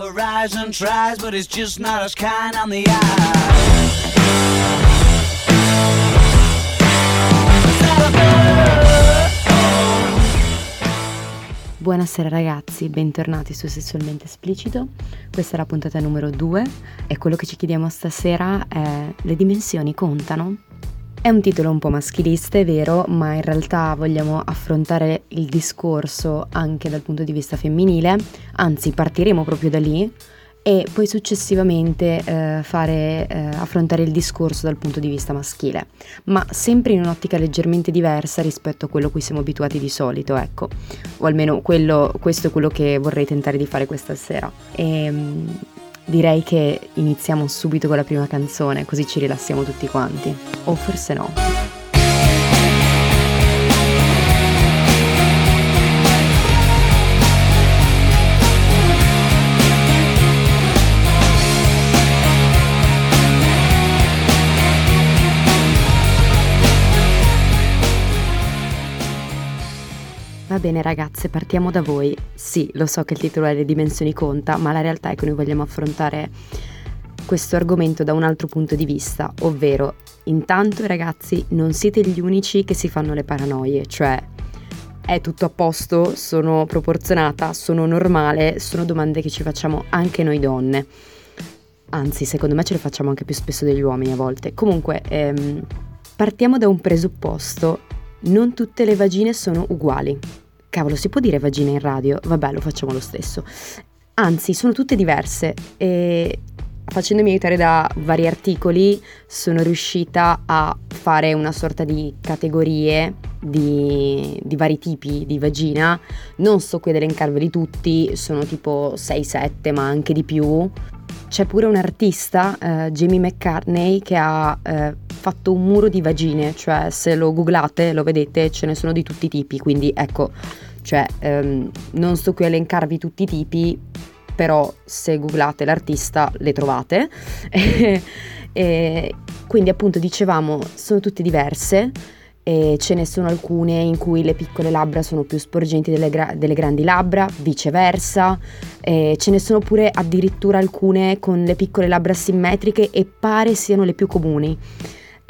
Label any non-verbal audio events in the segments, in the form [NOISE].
horizon tries, but it's just not as kind on the eye. Buonasera ragazzi, bentornati su Sessualmente Esplicito. Questa è la puntata numero 2 e quello che ci chiediamo stasera è le dimensioni contano? È un titolo un po' maschilista, è vero, ma in realtà vogliamo affrontare il discorso anche dal punto di vista femminile, anzi partiremo proprio da lì e poi successivamente eh, fare, eh, affrontare il discorso dal punto di vista maschile, ma sempre in un'ottica leggermente diversa rispetto a quello a cui siamo abituati di solito, ecco, o almeno quello, questo è quello che vorrei tentare di fare questa sera. E, ehm, direi che iniziamo subito con la prima canzone, così ci rilassiamo tutti quanti, o forse no. Bene ragazze, partiamo da voi. Sì, lo so che il titolo è Le dimensioni conta, ma la realtà è che noi vogliamo affrontare questo argomento da un altro punto di vista, ovvero intanto ragazzi non siete gli unici che si fanno le paranoie, cioè è tutto a posto, sono proporzionata, sono normale, sono domande che ci facciamo anche noi donne. Anzi, secondo me ce le facciamo anche più spesso degli uomini a volte. Comunque, ehm, partiamo da un presupposto non tutte le vagine sono uguali. Cavolo, si può dire vagina in radio? Vabbè, lo facciamo lo stesso. Anzi, sono tutte diverse e facendomi aiutare da vari articoli sono riuscita a fare una sorta di categorie di, di vari tipi di vagina. Non sto qui ad elencarveli tutti, sono tipo 6-7 ma anche di più. C'è pure un artista, uh, Jamie McCartney, che ha uh, fatto un muro di vagine, cioè se lo googlate lo vedete ce ne sono di tutti i tipi, quindi ecco, cioè um, non sto qui a elencarvi tutti i tipi, però se googlate l'artista le trovate. [LAUGHS] e, quindi appunto dicevamo sono tutte diverse e ce ne sono alcune in cui le piccole labbra sono più sporgenti delle, gra- delle grandi labbra, viceversa, e ce ne sono pure addirittura alcune con le piccole labbra simmetriche e pare siano le più comuni.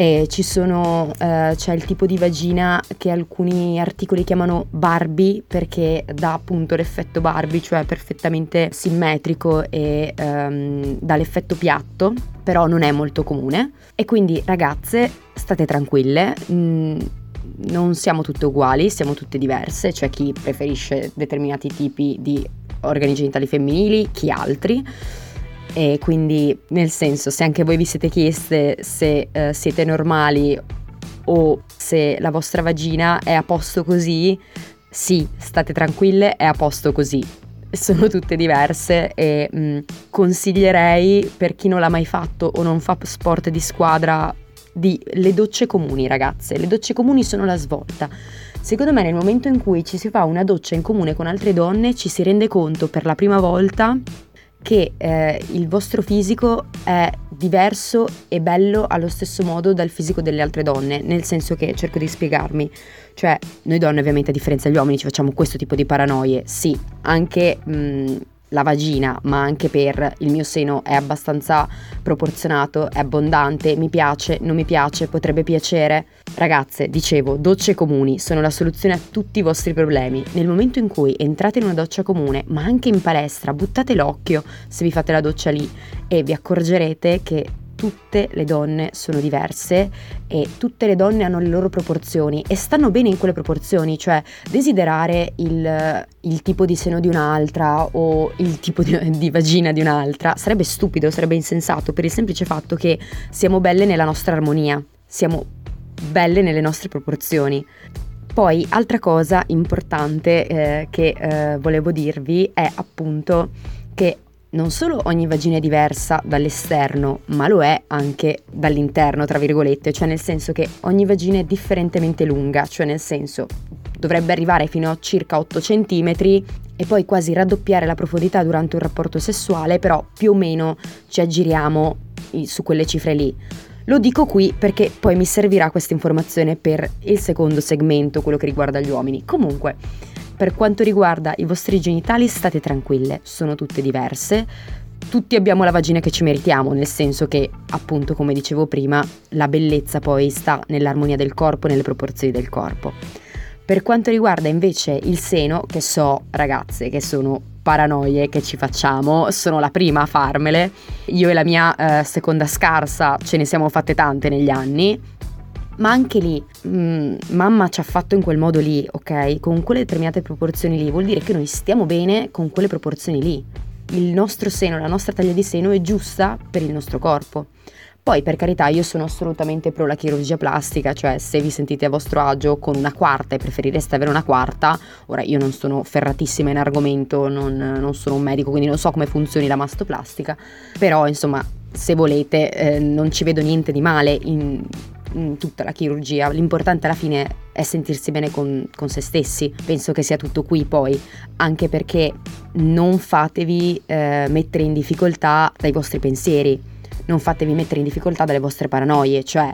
Ci sono, eh, c'è il tipo di vagina che alcuni articoli chiamano Barbie perché dà appunto l'effetto Barbie, cioè perfettamente simmetrico e ehm, dà l'effetto piatto, però non è molto comune. E quindi ragazze, state tranquille. Mh, mm, non siamo tutte uguali, siamo tutte diverse, c'è chi preferisce determinati tipi di organi genitali femminili, chi altri e quindi nel senso se anche voi vi siete chieste se eh, siete normali o se la vostra vagina è a posto così, sì, state tranquille, è a posto così. Sono tutte diverse e mh, mm, consiglierei per chi non l'ha mai fatto o non fa sport di squadra di le docce comuni, ragazze. Le docce comuni sono la svolta. Secondo me nel momento in cui ci si fa una doccia in comune con altre donne ci si rende conto per la prima volta che eh, il vostro fisico è diverso e bello allo stesso modo dal fisico delle altre donne, nel senso che cerco di spiegarmi, cioè noi donne ovviamente a differenza degli uomini ci facciamo questo tipo di paranoie, sì, anche mh, la vagina, ma anche per il mio seno è abbastanza proporzionato, è abbondante, mi piace, non mi piace, potrebbe piacere. Ragazze, dicevo, docce comuni sono la soluzione a tutti i vostri problemi. Nel momento in cui entrate in una doccia comune, ma anche in palestra, buttate l'occhio se vi fate la doccia lì e vi accorgerete che tutte le donne sono diverse e tutte le donne hanno le loro proporzioni e stanno bene in quelle proporzioni, cioè desiderare il, il tipo di seno di un'altra o il tipo di, di vagina di un'altra sarebbe stupido, sarebbe insensato per il semplice fatto che siamo belle nella nostra armonia, siamo belle nelle nostre proporzioni. Poi, altra cosa importante eh, che eh, volevo dirvi è appunto che non solo ogni vagina è diversa dall'esterno, ma lo è anche dall'interno, tra virgolette, cioè nel senso che ogni vagina è differentemente lunga, cioè nel senso dovrebbe arrivare fino a circa 8 cm e poi quasi raddoppiare la profondità durante un rapporto sessuale, però più o meno ci aggiriamo su quelle cifre lì. Lo dico qui perché poi mi servirà questa informazione per il secondo segmento, quello che riguarda gli uomini. Comunque, Per quanto riguarda i vostri genitali state tranquille, sono tutte diverse. Tutti abbiamo la vagina che ci meritiamo, nel senso che, appunto, come dicevo prima, la bellezza poi sta nell'armonia del corpo, nelle proporzioni del corpo. Per quanto riguarda invece il seno, che so, ragazze, che sono paranoie che ci facciamo, sono la prima a farmele. Io e la mia eh, seconda scarsa ce ne siamo fatte tante negli anni. Ma anche lì, mh, mm, mamma ci ha fatto in quel modo lì, ok? Con quelle determinate proporzioni lì, vuol dire che noi stiamo bene con quelle proporzioni lì. Il nostro seno, la nostra taglia di seno è giusta per il nostro corpo. Poi per carità io sono assolutamente pro la chirurgia plastica, cioè se vi sentite a vostro agio con una quarta e preferireste avere una quarta, ora io non sono ferratissima in argomento, non, non sono un medico, quindi non so come funzioni la mastoplastica, però insomma se volete eh, non ci vedo niente di male in, in tutta la chirurgia, l'importante alla fine è sentirsi bene con, con, se stessi, penso che sia tutto qui poi, anche perché non fatevi eh, mettere in difficoltà dai vostri pensieri. Non fatevi mettere in difficoltà dalle vostre paranoie, cioè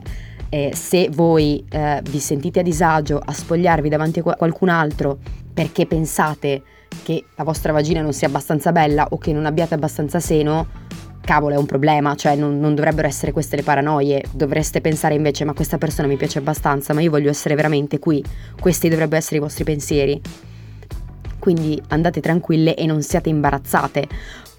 eh, se voi eh, vi sentite a disagio a spogliarvi davanti a qualcun altro perché pensate che la vostra vagina non sia abbastanza bella o che non abbiate abbastanza seno, cavolo è un problema, cioè non, non, dovrebbero essere queste le paranoie, dovreste pensare invece ma questa persona mi piace abbastanza, ma io voglio essere veramente qui, questi dovrebbero essere i vostri pensieri. Quindi andate tranquille e non siate imbarazzate.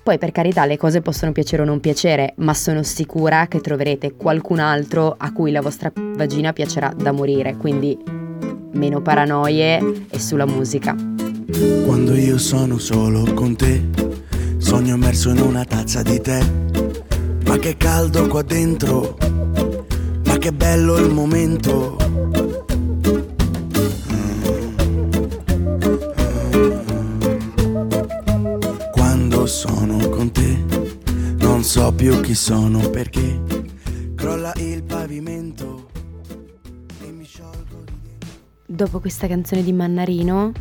Poi per carità le cose possono piacere o non piacere, ma sono sicura che troverete qualcun altro a cui la vostra vagina piacerà da morire, quindi meno paranoie e sulla musica. Quando io sono solo con te, sogno immerso in una tazza di tè, ma che caldo qua dentro, ma che bello il momento so più chi sono perché crolla il pavimento e mi sciolgo di dentro. Dopo questa canzone di Mannarino,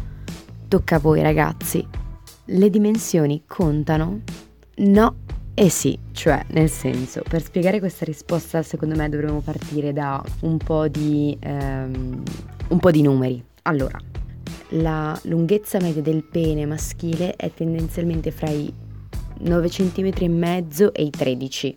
tocca a voi ragazzi. Le dimensioni contano? No e sì, cioè nel senso, per spiegare questa risposta secondo me dovremmo partire da un po' di, um, un po di numeri. Allora, la lunghezza media del pene maschile è tendenzialmente fra i 9 cm e mezzo e i 13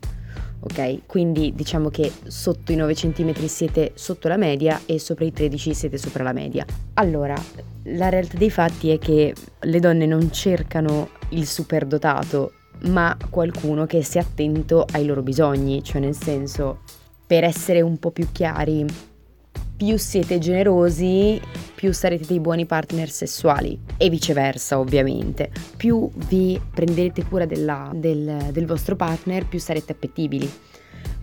ok? Quindi diciamo che sotto i 9 cm siete sotto la media e sopra i 13 siete sopra la media. Allora, la realtà dei fatti è che le donne non cercano il superdotato, ma qualcuno che sia attento ai loro bisogni, cioè nel senso, per essere un po' più chiari, più siete generosi, più sarete dei buoni partner sessuali e viceversa ovviamente. Più vi prenderete cura della, del, del vostro partner, più sarete appetibili.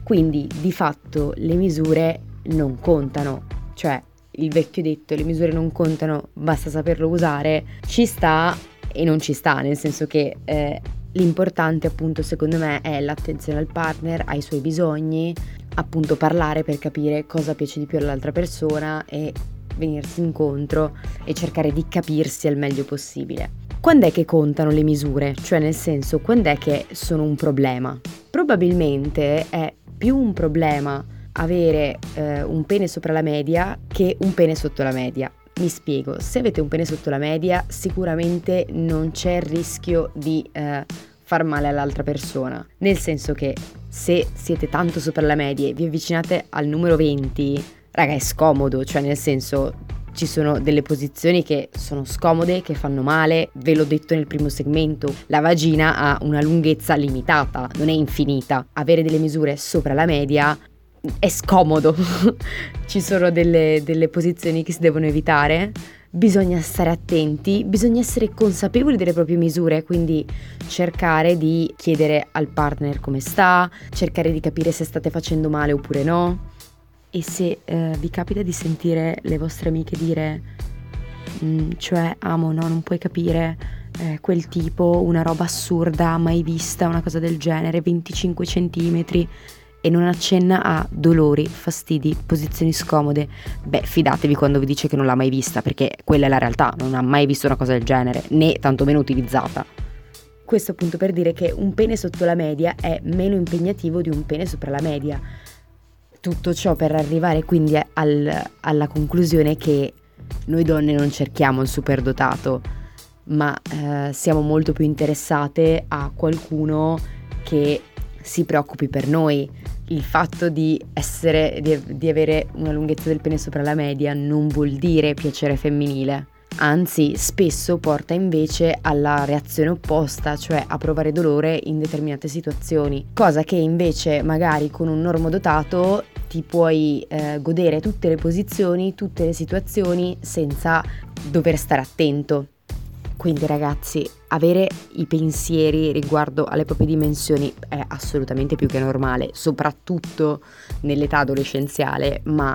Quindi di fatto le misure non contano, cioè il vecchio detto le misure non contano, basta saperlo usare, ci sta e non ci sta, nel senso che eh, l'importante appunto secondo me è l'attenzione al partner, ai suoi bisogni, appunto parlare per capire cosa piace di più all'altra persona e venirsi incontro e cercare di capirsi al meglio possibile. Quando è che contano le misure? Cioè nel senso, quando è che sono un problema? Probabilmente è più un problema avere eh, un pene sopra la media che un pene sotto la media. Mi spiego, se avete un pene sotto la media sicuramente non c'è il rischio di eh, far male all'altra persona, nel senso che se siete tanto sopra la media e vi avvicinate al numero 20, raga, è scomodo, cioè nel senso ci sono delle posizioni che sono scomode, che fanno male, ve l'ho detto nel primo segmento, la vagina ha una lunghezza limitata, non è infinita. Avere delle misure sopra la media è scomodo, [LAUGHS] ci sono delle, delle posizioni che si devono evitare bisogna stare attenti, bisogna essere consapevoli delle proprie misure, quindi cercare di chiedere al partner come sta, cercare di capire se state facendo male oppure no. E se eh, vi capita di sentire le vostre amiche dire, mm, cioè amo, no, non puoi capire eh, quel tipo, una roba assurda, mai vista, una cosa del genere, 25 centimetri, e non accenna a dolori, fastidi, posizioni scomode, beh, fidatevi quando vi dice che non l'ha mai vista, perché quella è la realtà, non ha mai visto una cosa del genere, né tantomeno utilizzata. Questo appunto per dire che un pene sotto la media è meno impegnativo di un pene sopra la media. Tutto ciò per arrivare quindi al, alla conclusione che noi donne non cerchiamo il superdotato, ma eh, siamo molto più interessate a qualcuno che si preoccupi per noi. Il fatto di essere, di, di avere una lunghezza del pene sopra la media non vuol dire piacere femminile anzi spesso porta invece alla reazione opposta, cioè a provare dolore in determinate situazioni, cosa che invece magari con un normodotato ti puoi eh, godere tutte le posizioni, tutte le situazioni senza dover stare attento. Quindi ragazzi, avere i pensieri riguardo alle proprie dimensioni è assolutamente più che normale, soprattutto nell'età adolescenziale, ma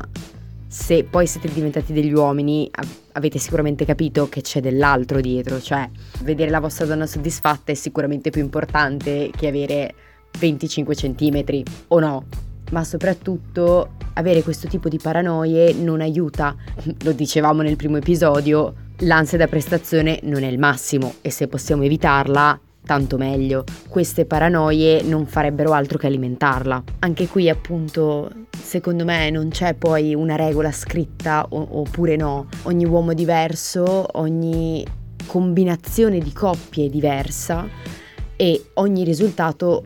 se poi siete diventati degli uomini avete sicuramente capito che c'è dell'altro dietro, cioè vedere la vostra donna soddisfatta è sicuramente più importante che avere 25 centimetri o no, ma soprattutto avere questo tipo di paranoie non aiuta, [LAUGHS] lo dicevamo nel primo episodio, l'ansia da prestazione non è il massimo e se possiamo evitarla tanto meglio. Queste paranoie non farebbero altro che alimentarla. Anche qui appunto secondo me non c'è poi una regola scritta o- oppure no. Ogni uomo è diverso, ogni combinazione di coppie è diversa e ogni risultato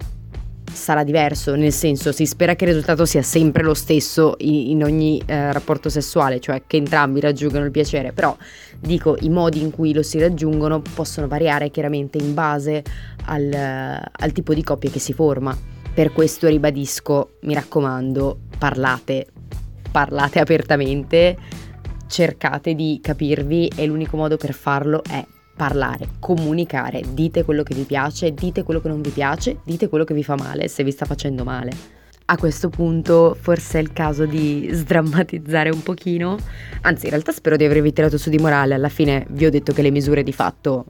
sarà diverso, nel senso si spera che il risultato sia sempre lo stesso in, ogni eh, rapporto sessuale, cioè che entrambi raggiungano il piacere, però dico i modi in cui lo si raggiungono possono variare chiaramente in base al, al tipo di coppia che si forma. Per questo ribadisco, mi raccomando, parlate, parlate apertamente, cercate di capirvi e l'unico modo per farlo è parlare, comunicare, dite quello che vi piace, dite quello che non vi piace, dite quello che vi fa male se vi sta facendo male. A questo punto forse è il caso di sdrammatizzare un pochino, anzi in realtà spero di avervi tirato su di morale, alla fine vi ho detto che le misure di fatto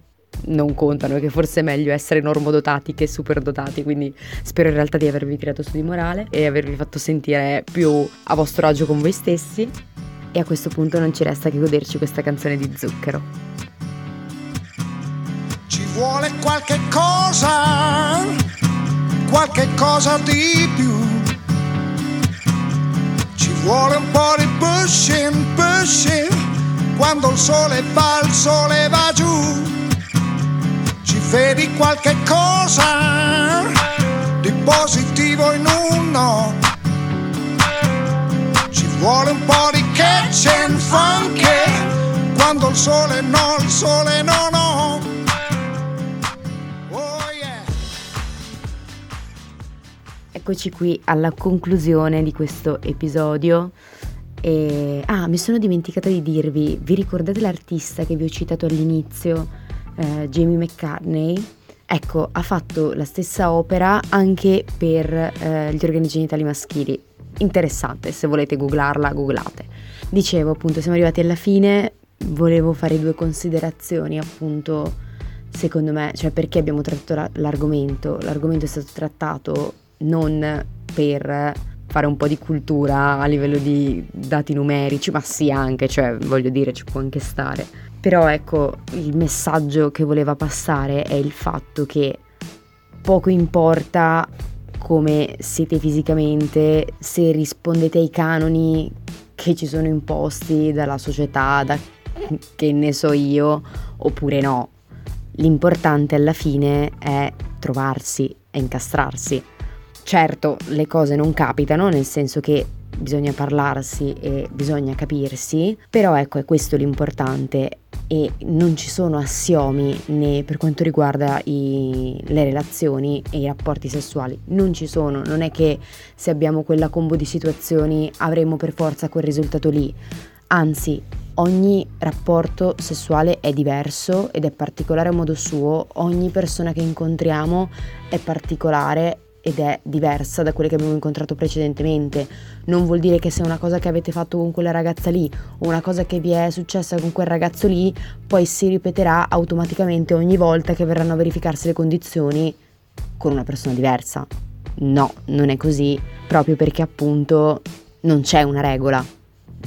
non contano e che forse è meglio essere normodotati che superdotati, quindi spero in realtà di avervi tirato su di morale e avervi fatto sentire più a vostro agio con voi stessi. E a questo punto non ci resta che goderci questa canzone di zucchero vuole qualche cosa, qualche cosa di più. Ci vuole un po' di pushing, pushing, quando il sole va, il sole va giù. Ci vedi qualche cosa di positivo in uno. Ci vuole un po' di catch and funk, quando il sole no, il sole no, no. Eccoci qui alla conclusione di questo episodio. E... Ah, mi sono dimenticata di dirvi, vi ricordate l'artista che vi ho citato all'inizio, eh, Jamie McCartney? Ecco, ha fatto la stessa opera anche per eh, gli organi genitali maschili. Interessante, se volete googlarla, googlate. Dicevo appunto, siamo arrivati alla fine, volevo fare due considerazioni appunto, secondo me, cioè perché abbiamo trattato l'argomento. L'argomento è stato trattato non per fare un po' di cultura a livello di dati numerici, ma sì anche, cioè voglio dire ci può anche stare. Però ecco, il messaggio che voleva passare è il fatto che poco importa come siete fisicamente, se rispondete ai canoni che ci sono imposti dalla società, da che ne so io, oppure no. L'importante alla fine è trovarsi e incastrarsi. Certo, le cose non capitano, nel senso che bisogna parlarsi e bisogna capirsi, però ecco è questo l'importante. E non ci sono assiomi né per quanto riguarda i, le relazioni e i rapporti sessuali, non ci sono, non è che se abbiamo quella combo di situazioni avremo per forza quel risultato lì, anzi ogni rapporto sessuale è diverso ed è particolare a modo suo, ogni persona che incontriamo è particolare ed è diversa da quelle che abbiamo incontrato precedentemente. Non vuol dire che se una cosa che avete fatto con quella ragazza lì o una cosa che vi è successa con quel ragazzo lì, poi si ripeterà automaticamente ogni volta che verranno a verificarsi le condizioni con una persona diversa. No, non è così, proprio perché appunto non c'è una regola.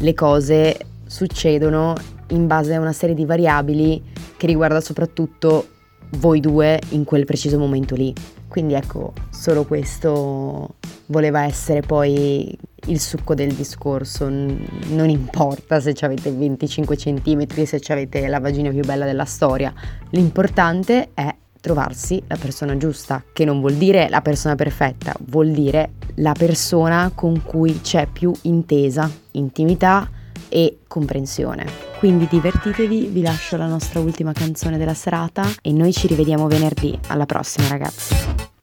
Le cose succedono in base a una serie di variabili che riguarda soprattutto voi due in quel preciso momento lì. Quindi ecco, solo questo voleva essere poi il succo del discorso, non importa se avete 25 cm, se avete la vagina più bella della storia, l'importante è trovarsi la persona giusta, che non vuol dire la persona perfetta, vuol dire la persona con cui c'è più intesa, intimità e comprensione. Quindi divertitevi, vi lascio la nostra ultima canzone della serata e noi ci rivediamo venerdì. Alla prossima ragazzi!